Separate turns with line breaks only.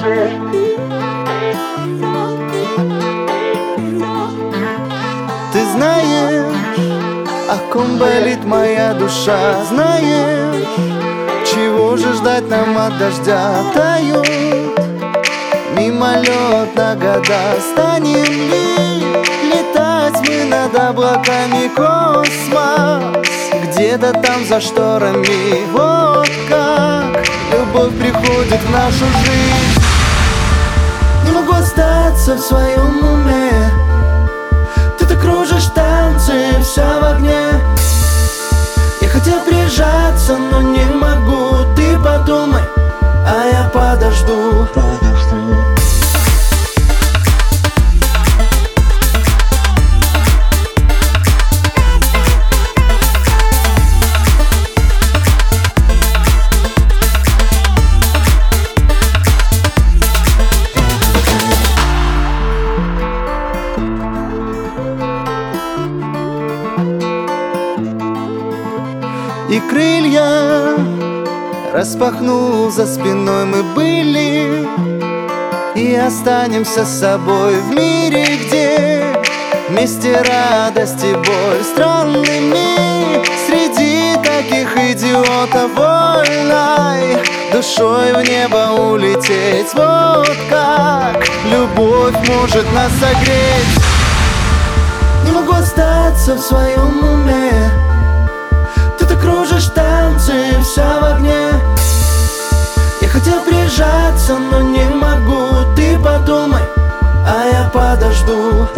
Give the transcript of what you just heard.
Ты знаешь, о ком болит моя душа? Знаешь, чего же ждать нам от дождя? Тают мимолетно года. Станем ли летать мы над облаками Космос? Где-то там за шторами. Вот как любовь приходит в нашу жизнь остаться в своем И крылья. Распахнул за спиной мы были И останемся с собой в мире, где Вместе радость и боль странными Среди таких идиотов вольной Душой в небо улететь. Вот как любовь может нас согреть. Не могу остаться в своем уме сближаться, но не могу. Ты подумай, а я подожду.